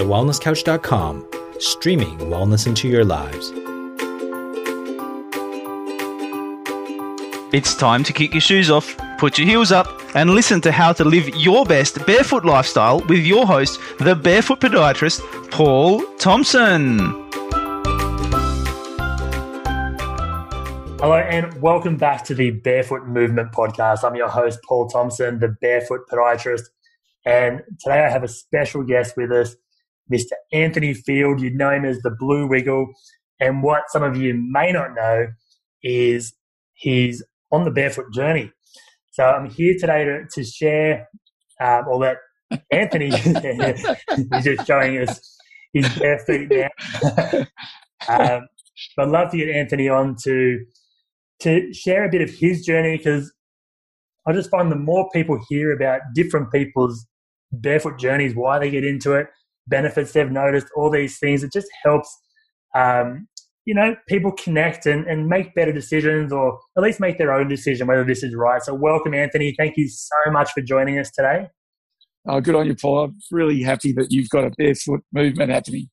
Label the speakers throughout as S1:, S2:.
S1: thewellnesscouch.com, streaming wellness into your lives.
S2: It's time to kick your shoes off, put your heels up, and listen to how to live your best barefoot lifestyle with your host, the barefoot podiatrist, Paul Thompson.
S3: Hello, and welcome back to the Barefoot Movement Podcast. I'm your host, Paul Thompson, the barefoot podiatrist. And today I have a special guest with us, Mr. Anthony Field. You'd know him as the Blue Wiggle. And what some of you may not know is he's on the barefoot journey. So I'm here today to, to share um, all that Anthony is just showing us his bare feet now. um, but I'd love to get Anthony on to to share a bit of his journey because I just find the more people hear about different people's barefoot journeys, why they get into it, benefits they've noticed, all these things, it just helps um, you know, people connect and, and make better decisions or at least make their own decision whether this is right. So, welcome, Anthony. Thank you so much for joining us today.
S4: Oh, good on you, Paul. I'm really happy that you've got a barefoot movement happening.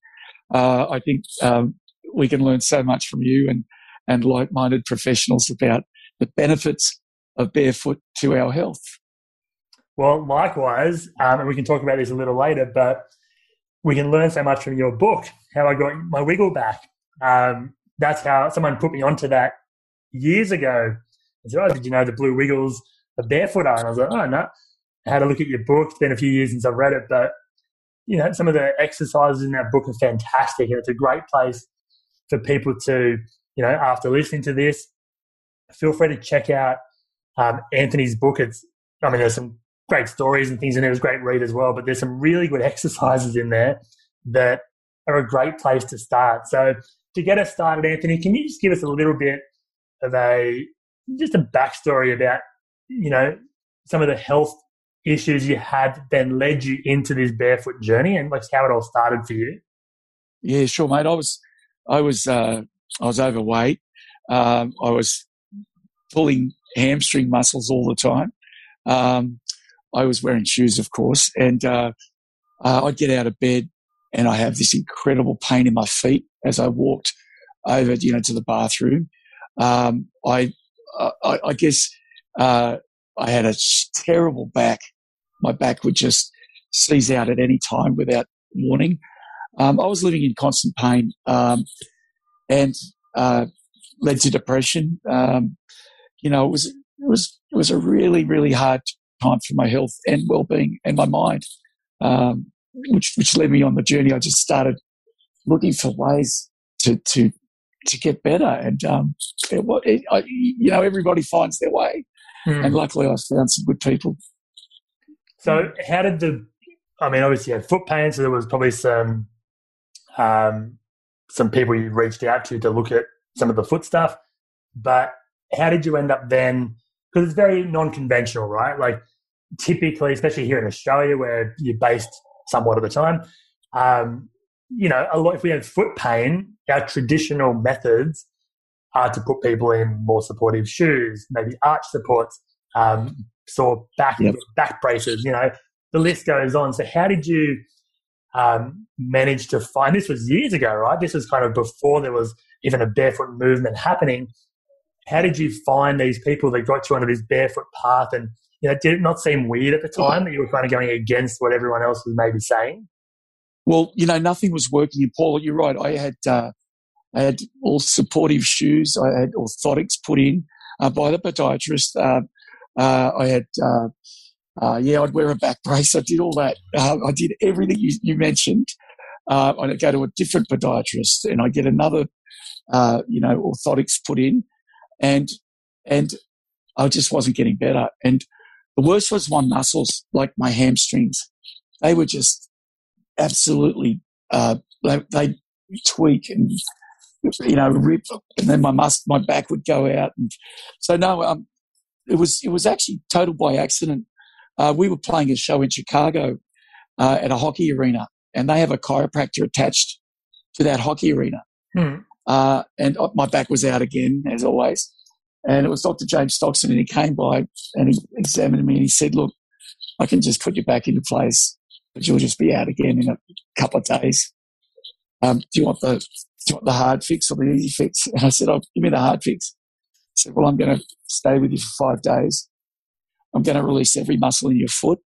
S4: Uh, I think um, we can learn so much from you and, and like minded professionals about the benefits of barefoot to our health.
S3: Well, likewise, um, and we can talk about this a little later, but we can learn so much from your book, How I Got My Wiggle Back. Um, that's how someone put me onto that years ago. I said, "Oh, did you know the Blue Wiggles are barefooter?" And I was like, "Oh no." I had a look at your book. It's been a few years since I've read it, but you know some of the exercises in that book are fantastic, and it's a great place for people to, you know, after listening to this, feel free to check out um, Anthony's book. It's, I mean, there's some great stories and things in there. It was a great read as well, but there's some really good exercises in there that are a great place to start. So to get us started, Anthony, can you just give us a little bit of a just a backstory about you know some of the health issues you had then led you into this barefoot journey and like how it all started for you?
S4: Yeah, sure, mate. I was I was uh, I was overweight. Um, I was pulling hamstring muscles all the time. Um, I was wearing shoes, of course, and uh, uh, I'd get out of bed and I have this incredible pain in my feet as I walked over, you know, to the bathroom. Um, I, I, I, guess uh, I had a terrible back. My back would just seize out at any time without warning. Um, I was living in constant pain um, and uh, led to depression. Um, you know, it was it was it was a really really hard time for my health and well being and my mind. Um, which which led me on the journey. I just started looking for ways to to to get better, and um, it, it, I, you know, everybody finds their way, mm. and luckily I found some good people.
S3: So, how did the? I mean, obviously, you had foot pain, so there was probably some um, some people you reached out to to look at some of the foot stuff. But how did you end up then? Because it's very non-conventional, right? Like typically, especially here in Australia, where you're based somewhat of the time. Um, you know, a lot, if we have foot pain, our traditional methods are to put people in more supportive shoes, maybe arch supports, um, sore back, yep. back braces, you know, the list goes on. So how did you um, manage to find, this was years ago, right? This was kind of before there was even a barefoot movement happening. How did you find these people that got you onto this barefoot path and you know, did it not seem weird at the time that you were kind of going against what everyone else was maybe saying?
S4: Well, you know, nothing was working. Paul, you're right. I had uh, I had all supportive shoes. I had orthotics put in uh, by the podiatrist. Uh, uh I had, uh, uh, yeah, I'd wear a back brace. I did all that. I did everything you, you mentioned. I'd go to a different podiatrist and I get another, you know, orthotics put in, and and I just wasn't getting better. And the worst was my muscles, like my hamstrings. They were just absolutely, uh, they, they tweak and, you know, rip. And then my mus- my back would go out. And so, no, um, it was, it was actually total by accident. Uh, we were playing a show in Chicago uh, at a hockey arena, and they have a chiropractor attached to that hockey arena. Hmm. Uh, and my back was out again, as always. And it was Dr. James Stoxen, and he came by and he examined me and he said, Look, I can just put you back into place. But you'll just be out again in a couple of days. Um, do you want the do you want the hard fix or the easy fix? And I said, oh, give me the hard fix. He said, well, I'm going to stay with you for five days. I'm going to release every muscle in your foot.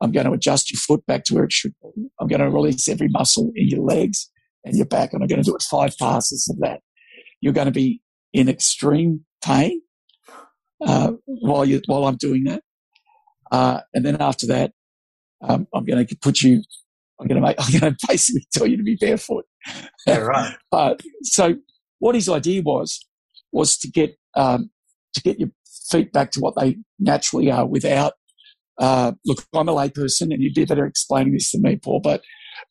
S4: I'm going to adjust your foot back to where it should be. I'm going to release every muscle in your legs and your back, and I'm going to do it five passes of that. You're going to be in extreme pain uh, while you while I'm doing that, uh, and then after that, um, I'm going to put you. I'm going to make. I'm going to basically tell you to be barefoot.
S3: Yeah, right.
S4: uh, so what his idea was was to get um, to get your feet back to what they naturally are without. Uh, look, I'm a layperson, and you'd be better explaining this to me, Paul. But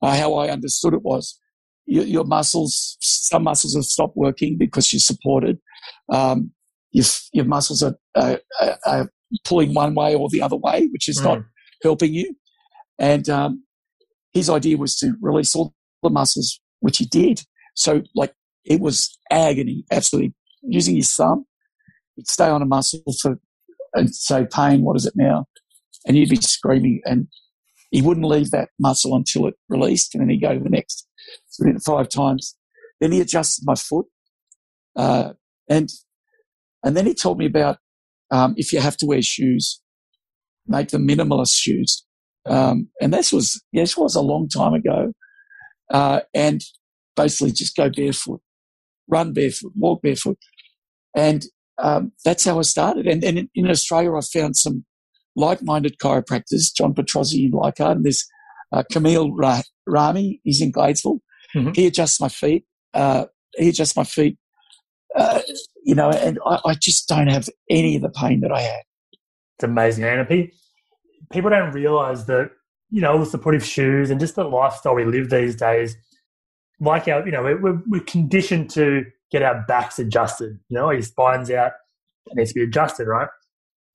S4: uh, how I understood it was your, your, muscles, some muscles have stopped working because you're supported. Um, your, your muscles are, are, are, pulling one way or the other way, which is mm. not helping you. And um, his idea was to release all the muscles, which he did. So, like, it was agony, absolutely. Using his thumb, he'd stay on a muscle for, and say, pain, what is it now? And you'd be screaming, and he wouldn't leave that muscle until it released, and then he'd go to the next. Did it five times. Then he adjusted my foot. Uh, and and then he told me about um, if you have to wear shoes, make them minimalist shoes. Um, and this was, yes, was a long time ago. Uh, and basically just go barefoot, run barefoot, walk barefoot. And um, that's how I started. And then in, in, Australia, I found some like-minded chiropractors, John Petrozzi in Leichhardt, and there's uh, Camille Ra- Rami, he's in Gladesville. Mm-hmm. He adjusts my feet. Uh, he adjusts my feet uh, you know, and I, I, just don't have any of the pain that I had.
S3: It's amazing, and people don't realize that you know the supportive shoes and just the lifestyle we live these days. Like our, you know, we're, we're conditioned to get our backs adjusted. You know, your spine's out, it needs to be adjusted, right?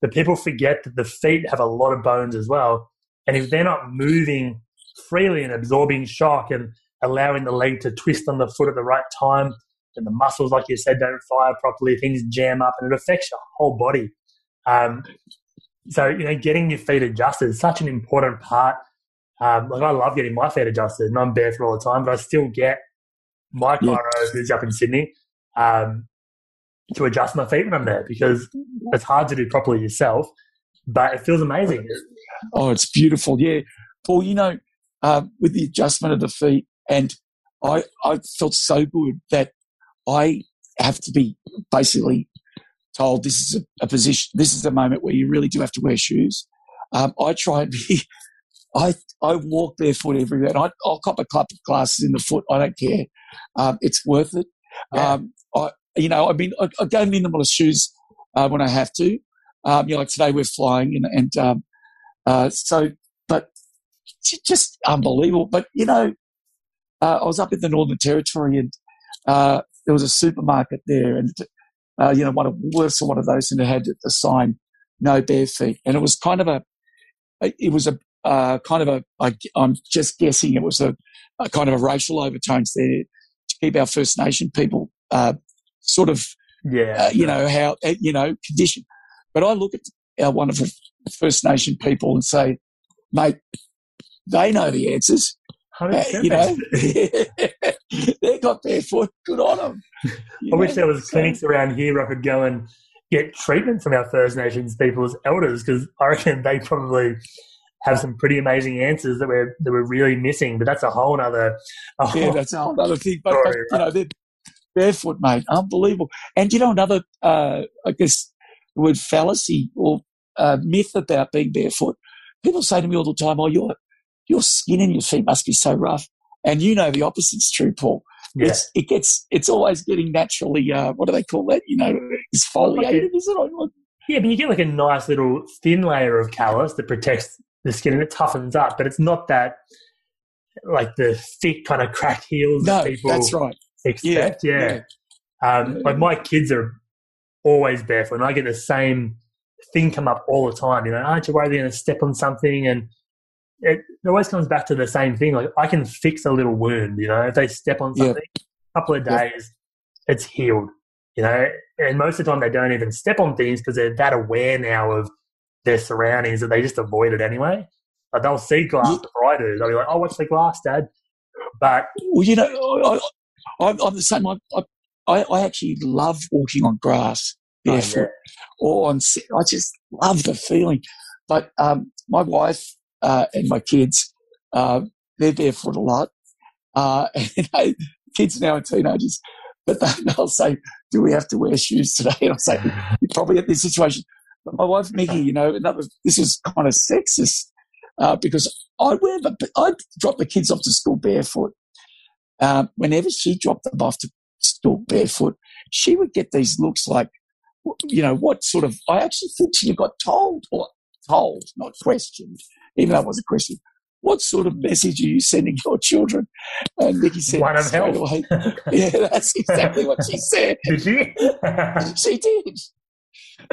S3: But people forget that the feet have a lot of bones as well, and if they're not moving freely and absorbing shock and allowing the leg to twist on the foot at the right time and the muscles, like you said, don't fire properly, things jam up, and it affects your whole body. Um, so, you know, getting your feet adjusted is such an important part. Um, like, I love getting my feet adjusted, and I'm barefoot all the time, but I still get my chiro, yeah. who's up in Sydney, um, to adjust my feet when I'm there because it's hard to do properly yourself, but it feels amazing.
S4: Oh, it's beautiful. Yeah. Paul, you know, um, with the adjustment of the feet, and I, I felt so good that I have to be basically told this is a, a, position, this is a moment where you really do have to wear shoes. Um, I try and be, I, I walk barefoot everywhere and I, will cop a couple of glasses in the foot. I don't care. Um, it's worth it. Yeah. Um, I, you know, I mean, I, I go minimalist shoes uh, when I have to. Um, you know, like today we're flying and, and um, uh, so, just unbelievable. But, you know, uh, I was up in the Northern Territory and uh, there was a supermarket there, and uh, you know, one of worse one of those, and it had a sign "No bare feet," and it was kind of a, it was a uh, kind of a. I, I'm just guessing it was a, a, kind of a racial overtones there to keep our First Nation people uh, sort of,
S3: yeah,
S4: uh, you know how you know condition. But I look at our wonderful First Nation people and say, mate, they know the answers. Uh, you know, they got barefoot. Good on them.
S3: You I know? wish there was clinics around here where I could go and get treatment from our First Nations people's elders because I reckon they probably have some pretty amazing answers that we're that we're really missing. But that's a whole other
S4: yeah, that's a whole other thing. But, but you know, they're barefoot, mate, unbelievable. And you know, another uh, I guess the word fallacy or uh, myth about being barefoot. People say to me all the time, "Oh, you're your skin and your feet must be so rough. And you know the opposite's true, Paul. Yeah. It's, it gets, it's always getting naturally, uh, what do they call that? You know, exfoliated, is it?
S3: Yeah, but you get like a nice little thin layer of callus that protects the skin and it toughens up, but it's not that like the thick kind of cracked heels
S4: no,
S3: that people
S4: that's right.
S3: expect. Yeah. yeah. yeah. Um, like my kids are always barefoot and I get the same thing come up all the time. You know, aren't you worried they're going to step on something? And it, always comes back to the same thing. Like I can fix a little wound, you know, if they step on something, yeah. a couple of days, yeah. it's healed, you know. And most of the time, they don't even step on things because they're that aware now of their surroundings that they just avoid it anyway. Like they'll see glass
S4: Yeah.
S3: before I do. They'll be like, "Oh, what's the glass, Dad?" But
S4: Well, you know, I, I, I'm the same. I, I, I actually love walking on grass
S3: oh,
S4: barefoot or on. I just love the feeling. But um, my wife uh, and my kids, uh, they're barefoot a lot. Uh, and I, kids now are teenagers, but they, they'll say, "Do we have to wear shoes today?" And I'll say, "You're probably at this situation." But my wife Miki, you know, was this is kind of sexist uh, because I wear the I drop the kids off to school barefoot. Um, whenever she dropped them off to school barefoot, she would get these looks like, you know, what sort of? I actually think she got told or told, not questioned, even though it was a question. What sort of message are you sending your children? And Nikki said,
S3: One of health.
S4: away, yeah, that's exactly what she said.
S3: Did she?
S4: She did.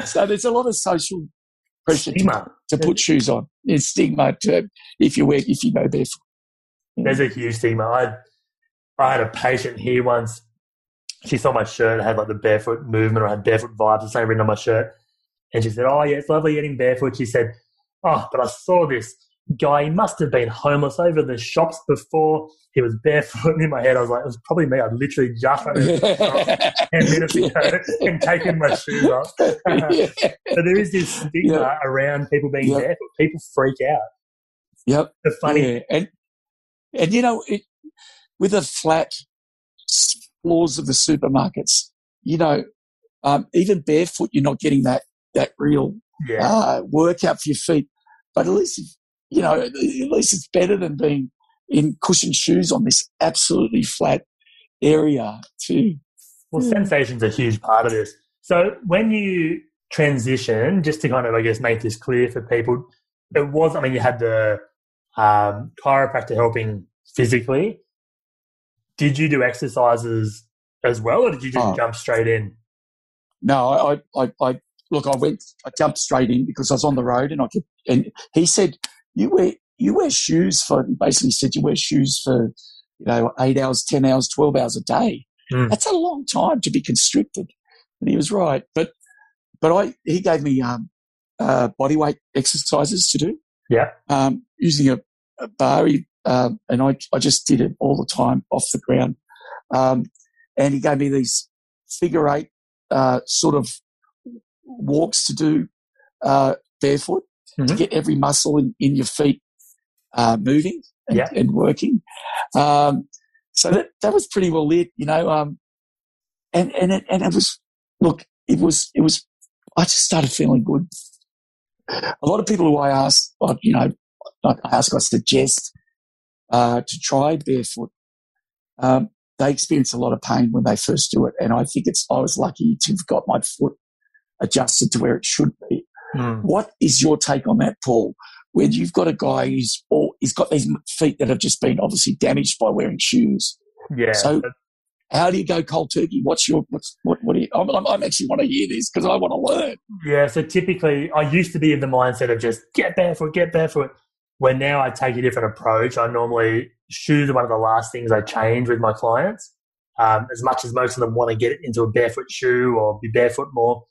S4: So there's a lot of social pressure to,
S3: Stigma.
S4: to put shoes on. There's stigma to if you wear if you go barefoot. Mm.
S3: There's a huge stigma. I I had a patient here once. She saw my shirt, had like the barefoot movement or had barefoot vibes, the same written on my shirt. And she said, Oh, yeah, it's lovely getting barefoot. She said, Oh, but I saw this guy. He must have been homeless over the shops before. He was barefoot. And in my head, I was like, It was probably me. I'd literally just run into the shop 10 minutes ago and taken my shoes off. But there is this stigma
S4: Yeah.
S3: around people being
S4: Yeah.
S3: barefoot. People freak out.
S4: Yep.
S3: The funny
S4: Yeah. And and you know, it, with the flat floors of the supermarkets, you know, um, even barefoot, you're not getting that that real
S3: yeah.
S4: uh, workout for your feet. But at least, if- you know, at least it's better than being in cushioned shoes on this absolutely flat area too.
S3: Well, sensation's a huge part of this. So when you transition, just to kind of, I guess, make this clear for people, it was, I mean, you had the um, chiropractor helping physically. Did you do exercises as well, or did you just
S4: Oh.
S3: jump straight in?
S4: No, I, I, I look, I went, I jumped straight in because I was on the road, and I could. And he said, "You wear, you wear shoes for." he Basically, said you wear shoes for, you know, eight hours, ten hours, twelve hours a day.
S3: Mm.
S4: That's a long time to be constricted. And he was right, but, but I, he gave me um, uh, body weight exercises to do.
S3: Yeah.
S4: Um, using a, a bar, he, um, and I, I just did it all the time off the ground. Um, and he gave me these figure eight uh, sort of walks to do uh, barefoot to
S3: Mhm.
S4: get every muscle in, in your feet uh, moving and,
S3: Yeah.
S4: and working. Um, so that, that was pretty well lit, you know. Um, and and it, and it was look, it was it was. I just started feeling good. A lot of people who I asked, uh, you know, not ask, I suggest uh, to try barefoot. Um, they experience a lot of pain when they first do it, and I think it's. I was lucky to have got my foot adjusted to where it should be.
S3: Mm.
S4: What is your take on that, Paul? When you've got a guy who's or he's got these feet that have just been obviously damaged by wearing shoes.
S3: Yeah.
S4: So- How do you go cold turkey? What's your what's, what? What do you? I'm, I'm actually want to hear this because I want to learn.
S3: Yeah, so typically I used to be in the mindset of just get barefoot, get barefoot. Where now I take a different approach. I normally shoes are one of the last things I change with my clients. Um, as much as most of them want to get into a barefoot shoe or be barefoot more,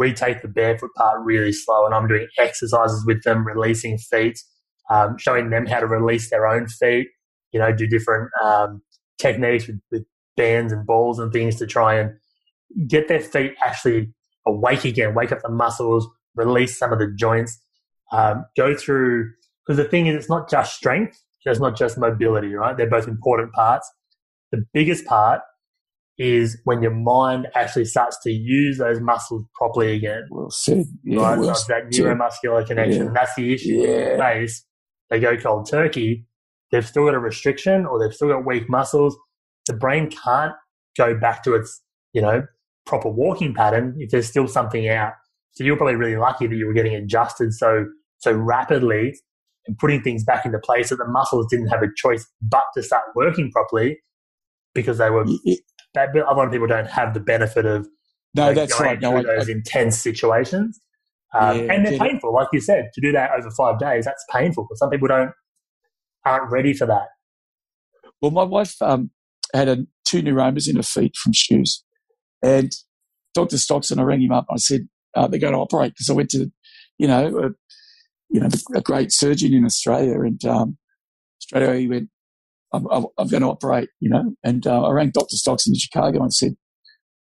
S3: we take the barefoot part really slow, and I'm doing exercises with them, releasing feet, um, showing them how to release their own feet. You know, do different um, techniques with, with bands and balls and things to try and get their feet actually awake again, wake up the muscles, release some of the joints, um, go through. Because the thing is, it's not just strength, it's not just mobility, right? They're both important parts. The biggest part is when your mind actually starts to use those muscles properly again,
S4: Well said. Yeah,
S3: right?
S4: well
S3: so that neuromuscular connection.
S4: Yeah.
S3: That's the issue.
S4: Yeah.
S3: Face, they go cold turkey. They've still got a restriction, or they've still got weak muscles. The brain can't go back to its, you know, proper walking pattern if there's still something out. So you're probably really lucky that you were getting adjusted so so rapidly and putting things back into place that the muscles didn't have a choice but to start working properly because they were. That, a lot of people don't have the benefit of
S4: No,
S3: like,
S4: that's
S3: going
S4: right. No,
S3: through
S4: I,
S3: those intense situations. Um,
S4: Yeah,
S3: and they're painful, like you said, to do that over five days. That's painful because some people don't aren't ready for that.
S4: Well, my wife um, had a, two neuromas in her feet from shoes. And Dr. Stoxen, I rang him up. I said, uh, they're going to operate because I went to, you know, uh, you know, a great surgeon in Australia. And um, Australia, he went, I'm, I'm, going to operate, you know. And uh, I rang Dr. Stocks in Chicago and said,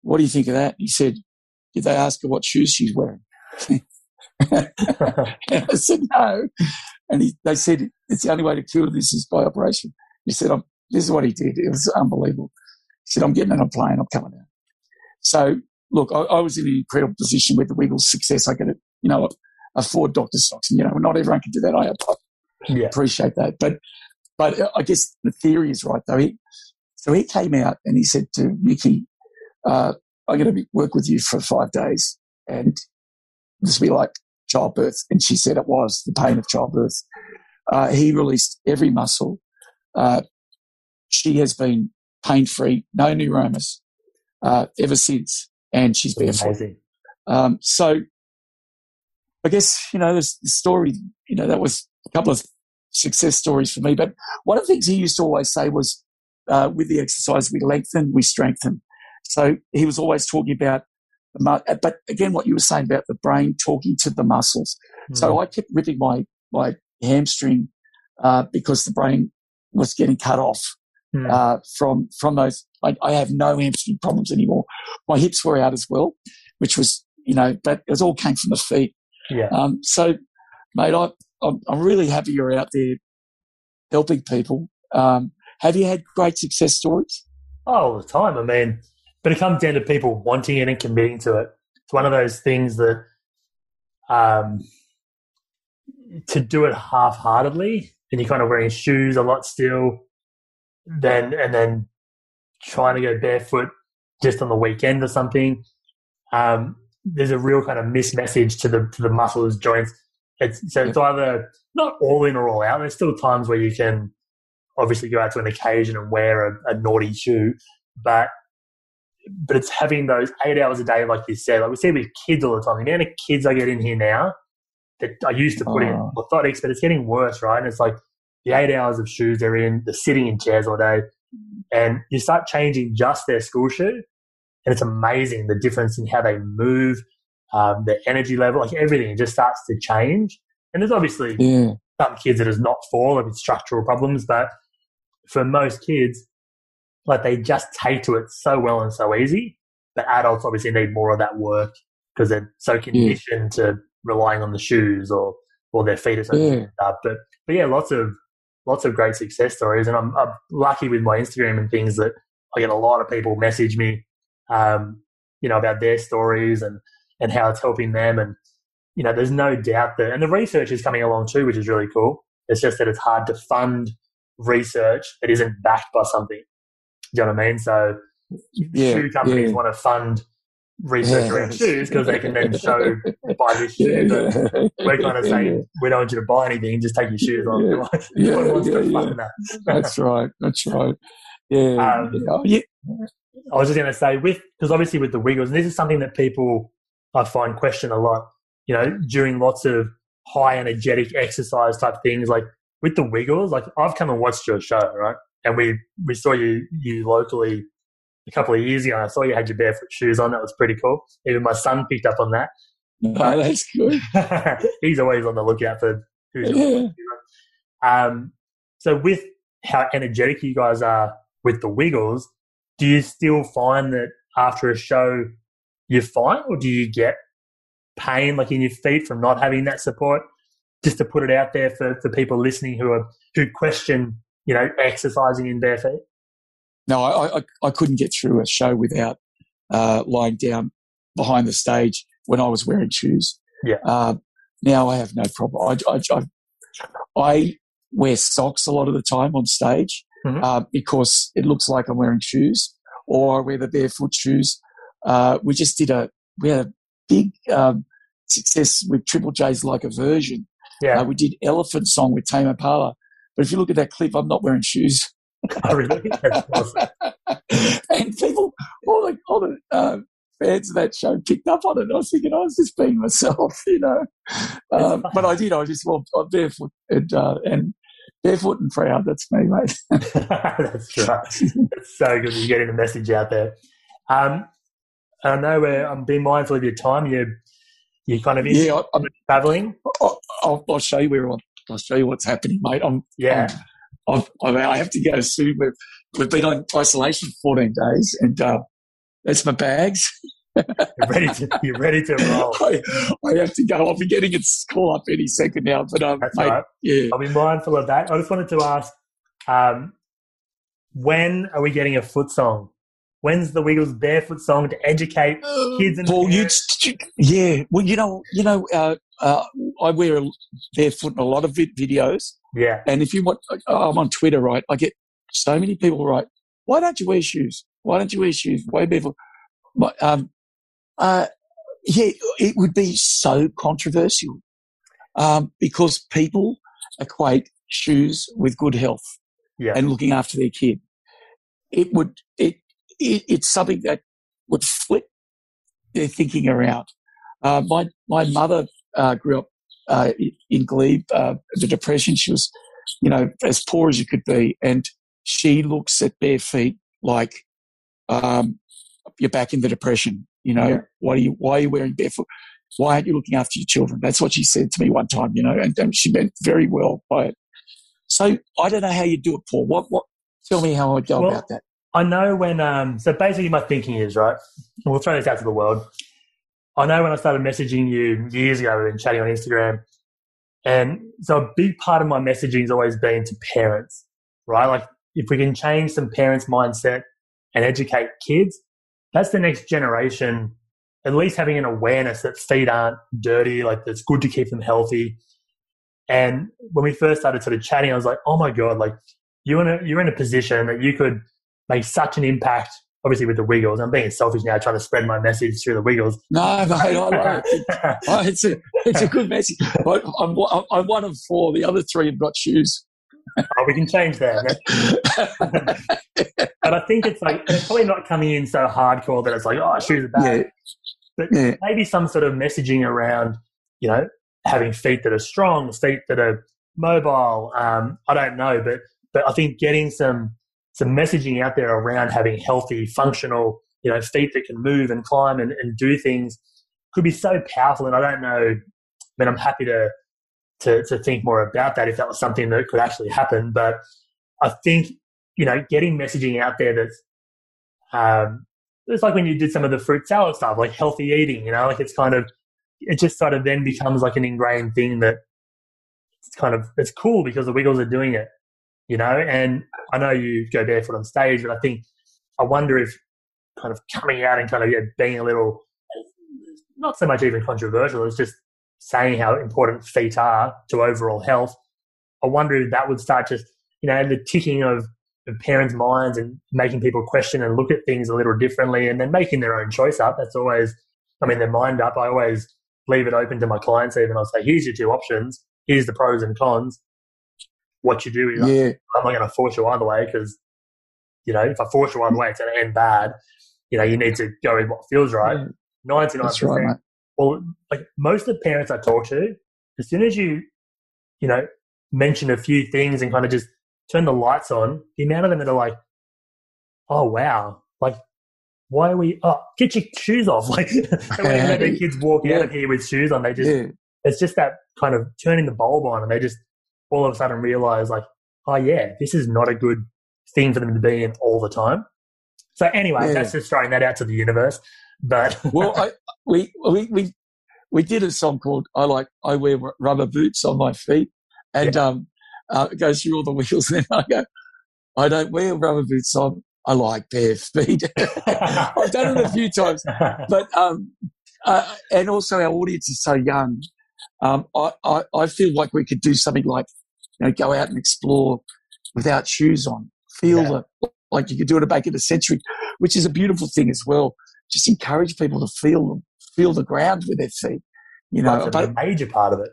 S4: what do you think of that? He said, did they ask her what shoes she's wearing? and I said, no. And he, they said, it's the only way to cure this is by operation. He said, this is what he did. It was unbelievable. He said, I'm getting on a plane. I'm coming out. So, look, I, I, was in an incredible position with the Wiggles' success. I could, you know, afford Dr. Stocks. And, you know, not everyone can do that. I, I yeah. appreciate that. But, but I guess the theory is right, though. He, so he came out and he said to Miki, uh, I'm going to work with you for five days. And this will be like childbirth. And she said it was the pain of childbirth. Uh, he released every muscle. Uh, she has been pain free, no neuromas uh, ever since, and she's barefoot. Um, so I guess you know this, story. You know that was a couple of success stories for me. But one of the things he used to always say was, uh, with the exercise, we lengthen, we strengthen. So he was always talking about uh, but again, what you were saying about the brain talking to the muscles. Mm. So I kept ripping my, my hamstring, uh, because the brain was getting cut off, mm. uh, from, from those. I, I, have no hamstring problems anymore. My hips were out as well, which was, you know, but it all came from the feet.
S3: Yeah.
S4: Um, so mate, I, I'm, I'm really happy you're out there helping people. Um, have you had great success stories?
S3: Oh, all the time. I mean, but it comes down to people wanting it and committing to it. It's one of those things that um, to do it half-heartedly and you're kind of wearing shoes a lot still, then and then trying to go barefoot just on the weekend or something. Um, there's a real kind of mismessage to the to the muscles joints. It's, so it's either not all in or all out. There's still times where you can obviously go out to an occasion and wear a, a naughty shoe, but but it's having those eight hours a day, like you said. Like we see with kids all the time. The amount of kids I get in here now that I used to put oh. in orthotics, but it's getting worse, right? And it's like the eight hours of shoes they're in, the sitting in chairs all day, and you start changing just their school shoe, and it's amazing the difference in how they move, um, their energy level, like everything. Just starts to change. And there's obviously yeah. some kids that is not for like structural problems, but for most kids, like they just take to it so well and so easy. But adults obviously need more of that work because they're so conditioned yeah. to relying on the shoes or or their feet or something. Yeah. But but yeah, lots of lots of great success stories, and I'm, I'm, lucky with my Instagram and things that I get a lot of people message me, um, you know, about their stories and and how it's helping them, and you know, there's no doubt that, and the research is coming along too, which is really cool. It's just that it's hard to fund research that isn't backed by something. Do you know what I mean? So yeah, shoe companies yeah. want to fund research around shoes because they can then show buy this shoe. But we're kind of saying we don't want you to buy anything, just take your shoes on.
S4: Yeah, yeah, that? That's right. That's right. Yeah. Um, oh, yeah.
S3: I was just going to say with because obviously with the Wiggles, and this is something that people I find question a lot. You know, during lots of high energetic exercise type things, like with the Wiggles, like I've come and watched your show, right? and we we saw you you locally a couple of years ago. I saw you had your barefoot shoes on. That was pretty cool. Even my son picked up on that.
S4: Oh, that's good.
S3: He's always on the lookout for who's. Yeah. Um, so with how energetic you guys are with the Wiggles, do you still find that after a show you're fine, or do you get pain like in your feet from not having that support? Just to put it out there for, for people listening who are who question you know, exercising in bare feet?
S4: No, I, I, I couldn't get through a show without uh, lying down behind the stage when I was wearing shoes.
S3: Yeah. Uh,
S4: now I have no problem. I, I, I, I, wear socks a lot of the time on stage mm-hmm. uh, because it looks like I'm wearing shoes, or I wear the barefoot shoes. Uh, we just did a we had a big um, success with Triple J's like a version.
S3: Yeah.
S4: Uh, we did Elephant Song with Tame Impala, but if you look at that clip, I'm not wearing shoes.
S3: oh, really?
S4: And people, all the, all the uh, fans of that show picked up on it. I was thinking, I was just being myself, you know. Um, but I did. I just well, I'm barefoot and, uh, and barefoot and proud. That's me, mate.
S3: That's right. It's so good you're getting the message out there. Um, I know where I'm being mindful of your time. You you kind of
S4: yeah,
S3: I'm traveling.
S4: I'll, I'll show you where I'm, I'll show you what's happening, mate. I'm,
S3: Yeah.
S4: I'm, I've, I have to go soon. We've, we've been on isolation for 14 days, and uh, that's my bags.
S3: You're ready to, you're ready to roll.
S4: I, I have to go. I'll be getting a call up any second now. But um,
S3: That's
S4: mate,
S3: right.
S4: yeah.
S3: I'll be mindful of that. I just wanted to ask, um, when are we getting a foot song? When's the Wiggles barefoot song to educate kids and
S4: Paul, you, yeah. Well, you know, you know, uh, uh, I wear a barefoot in a lot of videos,
S3: Yeah,
S4: and if you want, uh, I'm on Twitter, right? I get so many people write, "Why don't you wear shoes? Why don't you wear shoes? Why barefoot?" But um, uh, yeah, it would be so controversial um, because people equate shoes with good health
S3: yeah,
S4: and looking after their kid. It would it, it it's something that would flip their thinking around. Uh, my my mother uh, grew up uh, in Glebe, uh, the depression. She was, you know, as poor as you could be, and she looks at bare feet like um, you're back in the depression. You know,
S3: Yeah.
S4: why are you why are you wearing barefoot? Why aren't you looking after your children? That's what she said to me one time. You know, and, and she meant very well by it. So I don't know how you do it, Paul. What what? Tell me how I go
S3: Well,
S4: about that.
S3: I know when. Um, so basically, my thinking is right. We'll throw this out to the world. I know when I started messaging you years ago and chatting on Instagram, and so a big part of my messaging has always been to parents, right? Like if we can change some parents' mindset and educate kids, that's the next generation. At least having an awareness that feet aren't dirty, like it's good to keep them healthy. And when we first started sort of chatting, I was like, oh my god, like you're in a you're in a position that you could make such an impact. Obviously, with the Wiggles, I'm being selfish now, trying to spread my message through the Wiggles.
S4: No, mate, I like it. Oh, it's a it's a good message. But I'm one- I'm one of four. The other three have got shoes.
S3: oh, we can change that. but I think it's like it's probably not coming in so hardcore that it's like, oh, shoes are bad.
S4: yeah,
S3: But
S4: yeah,
S3: maybe some sort of messaging around, you know, having feet that are strong, feet that are mobile. Um, I don't know, but but I think getting some some messaging out there around having healthy, functional, you know, feet that can move and climb and, and do things could be so powerful. And I don't know. I mean, I'm happy to to to think more about that if that was something that could actually happen. But I think you know, getting messaging out there that's um, it's like when you did some of the fruit salad stuff, like healthy eating, you know, like it's kind of, it just sort of then becomes like an ingrained thing that it's kind of, it's cool because the Wiggles are doing it, you know, and I know you go barefoot on stage, but I think, I wonder if kind of coming out and kind of yeah, being a little, not so much even controversial, it's just saying how important feet are to overall health. I wonder if that would start just, you know, the ticking of, of parents' minds and making people question and look at things a little differently and then making their own choice up. That's always, I mean, their mind up. I always leave it open to my clients even. I'll say, here's your two options. Here's the pros and cons. What you do is
S4: yeah.
S3: I'm not going to force you either way because, you know, if I force you either way, it's going to end bad. You know, you need to go with what feels right.
S4: Yeah.
S3: 99%.
S4: That's right.
S3: Well, like most of the parents I talk to, as soon as you, you know, mention a few things and kind of just turn the lights on, the amount of them that are like, oh, wow, like, why are we, oh, get your shoes off. Like, they won't even let their kids walk out of here with shoes on. They just,
S4: Yeah,
S3: it's just that kind of turning the bulb on and they just all of a sudden realize, like, oh, yeah, this is not a good thing for them to be in all the time. So, anyway,
S4: Yeah.
S3: that's just throwing that out to the universe. But,
S4: well, I, we, we, we, we did a song called I like, I wear rubber boots on my feet. And, um, uh, it goes through all the wheels. And I go, I don't wear rubber boots on. I like bare feet. I've done it a few times. But, um, uh, and also our audience is so young. Um, I, I, I feel like we could do something like, you know, go out and explore without shoes on. Feel
S3: Yeah.
S4: the, like you could do it back in the century, which is a beautiful thing as well. Just encourage people to feel feel the ground with their feet. You know,
S3: That's
S4: but
S3: a major part of it.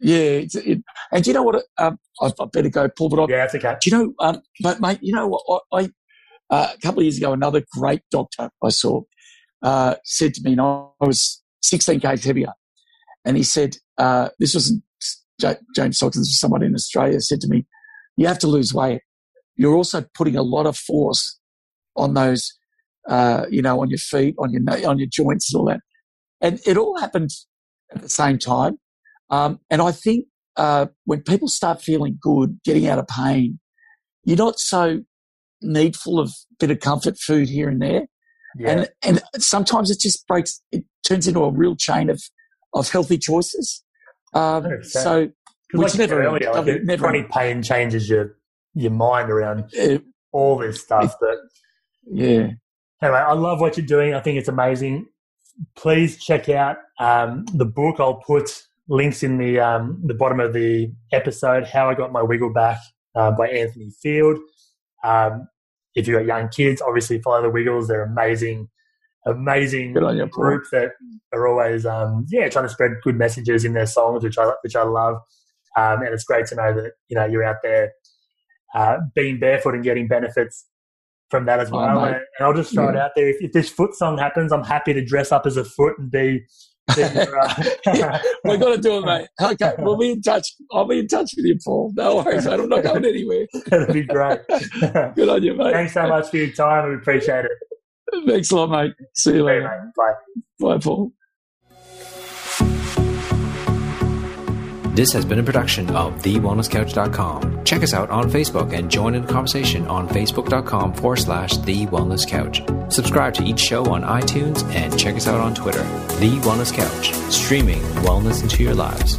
S4: yeah, it's, it, and do you know what? Um, I, I better go, Paul. But I,
S3: Yeah, that's okay.
S4: do you know, um, but mate, you know what? I, I uh, a couple of years ago, another great doctor I saw uh, said to me, and I was 16 kgs heavier, and he said, uh, "This wasn't J- James this was someone in Australia." Said to me, "You have to lose weight. You're also putting a lot of force on those, uh, you know, on your feet, on your on your joints, and all that." And it all happened at the same time. Um, and I think uh, when people start feeling good, getting out of pain, you're not so needful of a bit of comfort food here and there.
S3: Yeah.
S4: And and sometimes it just breaks. It turns into a real chain of of healthy choices. Um,
S3: 100%.
S4: so which
S3: like
S4: never-
S3: earlier, like,
S4: never- never-
S3: chronic pain changes your your mind around
S4: uh,
S3: all this stuff. But
S4: yeah,
S3: anyway, I love what you're doing. I think it's amazing. Please check out um, the book. I'll put links in the um, the bottom of the episode. How I got my wiggle back uh, by Anthony Field. Um, if you've got young kids, obviously follow the Wiggles. They're amazing, amazing
S4: on Paul.
S3: group that are always um, yeah trying to spread good messages in their songs, which I which I love. Um, and it's great to know that you know you're out there uh, being barefoot and getting benefits from that as
S4: Oh,
S3: well.
S4: mate.
S3: and I'll just throw it out there: if, if this foot song happens, I'm happy to dress up as a foot and be. uh,
S4: we're gonna do it, mate. Okay, we'll be in touch. I'll be in touch with you, Paul. No worries, mate. I'm not going anywhere.
S3: That'd be great.
S4: Good on you, mate.
S3: Thanks so much for your time. We appreciate it.
S4: Thanks a lot, mate. See you later.
S3: mate. Bye.
S4: Bye, Paul.
S1: This has been a production of TheWellnessCouch.com. Check us out on Facebook and join in the conversation on Facebook.com forward slash The Wellness Couch. Subscribe to each show on iTunes and check us out on Twitter. The Wellness Couch, streaming wellness into your lives.